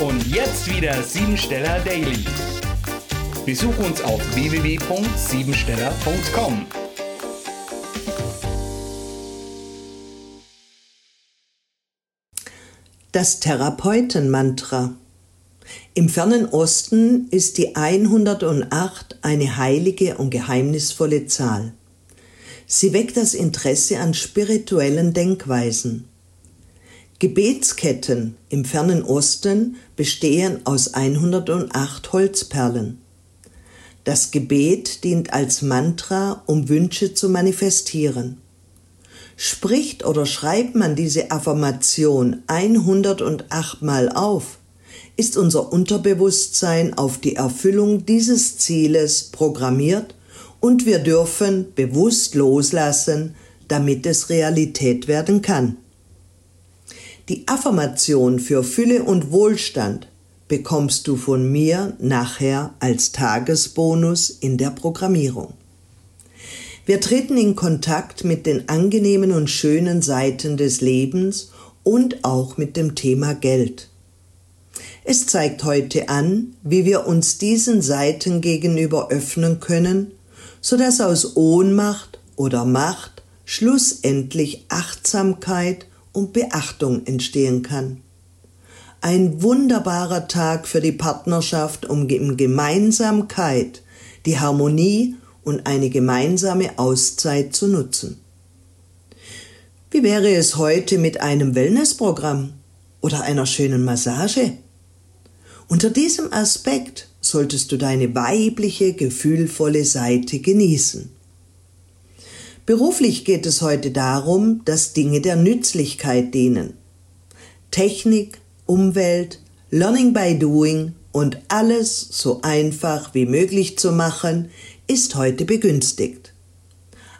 Und jetzt wieder Siebensteller Daily. Besuch uns auf www.siebensteller.com. Das Therapeutenmantra. Im fernen Osten ist die 108 eine heilige und geheimnisvolle Zahl. Sie weckt das Interesse an spirituellen Denkweisen. Gebetsketten im fernen Osten bestehen aus 108 Holzperlen. Das Gebet dient als Mantra, um Wünsche zu manifestieren. Spricht oder schreibt man diese Affirmation 108 Mal auf, ist unser Unterbewusstsein auf die Erfüllung dieses Zieles programmiert und wir dürfen bewusst loslassen, damit es Realität werden kann. Die Affirmation für Fülle und Wohlstand bekommst du von mir nachher als Tagesbonus in der Programmierung. Wir treten in Kontakt mit den angenehmen und schönen Seiten des Lebens und auch mit dem Thema Geld. Es zeigt heute an, wie wir uns diesen Seiten gegenüber öffnen können, so dass aus Ohnmacht oder Macht schlussendlich Achtsamkeit und Beachtung entstehen kann. Ein wunderbarer Tag für die Partnerschaft, um in Gemeinsamkeit die Harmonie und eine gemeinsame Auszeit zu nutzen. Wie wäre es heute mit einem Wellnessprogramm oder einer schönen Massage? Unter diesem Aspekt solltest du deine weibliche, gefühlvolle Seite genießen. Beruflich geht es heute darum, dass Dinge der Nützlichkeit dienen. Technik, Umwelt, Learning by Doing und alles so einfach wie möglich zu machen, ist heute begünstigt.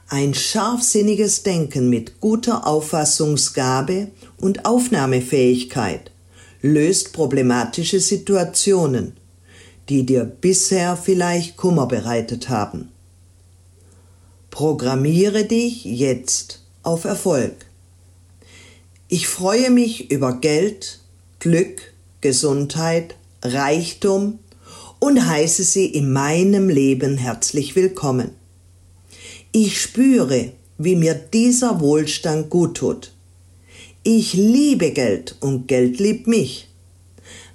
Ein scharfsinniges Denken mit guter Auffassungsgabe und Aufnahmefähigkeit löst problematische Situationen, die dir bisher vielleicht Kummer bereitet haben. Programmiere dich jetzt auf Erfolg. Ich freue mich über Geld, Glück, Gesundheit, Reichtum und heiße sie in meinem Leben herzlich willkommen. Ich spüre, wie mir dieser Wohlstand gut tut. Ich liebe Geld und Geld liebt mich.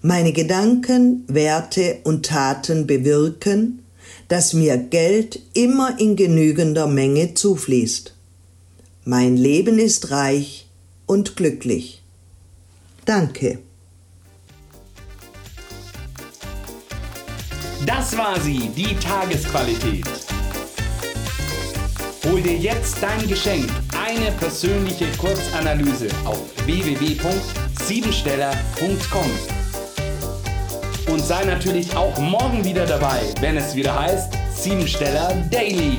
Meine Gedanken, Werte und Taten bewirken, dass mir Geld immer in genügender Menge zufließt. Mein Leben ist reich und glücklich. Danke. Das war sie, die Tagesqualität. Hol dir jetzt dein Geschenk, eine persönliche Kurzanalyse auf www.siebensteller.com und sei natürlich auch morgen wieder dabei, wenn es wieder heißt Siebensteller Daily.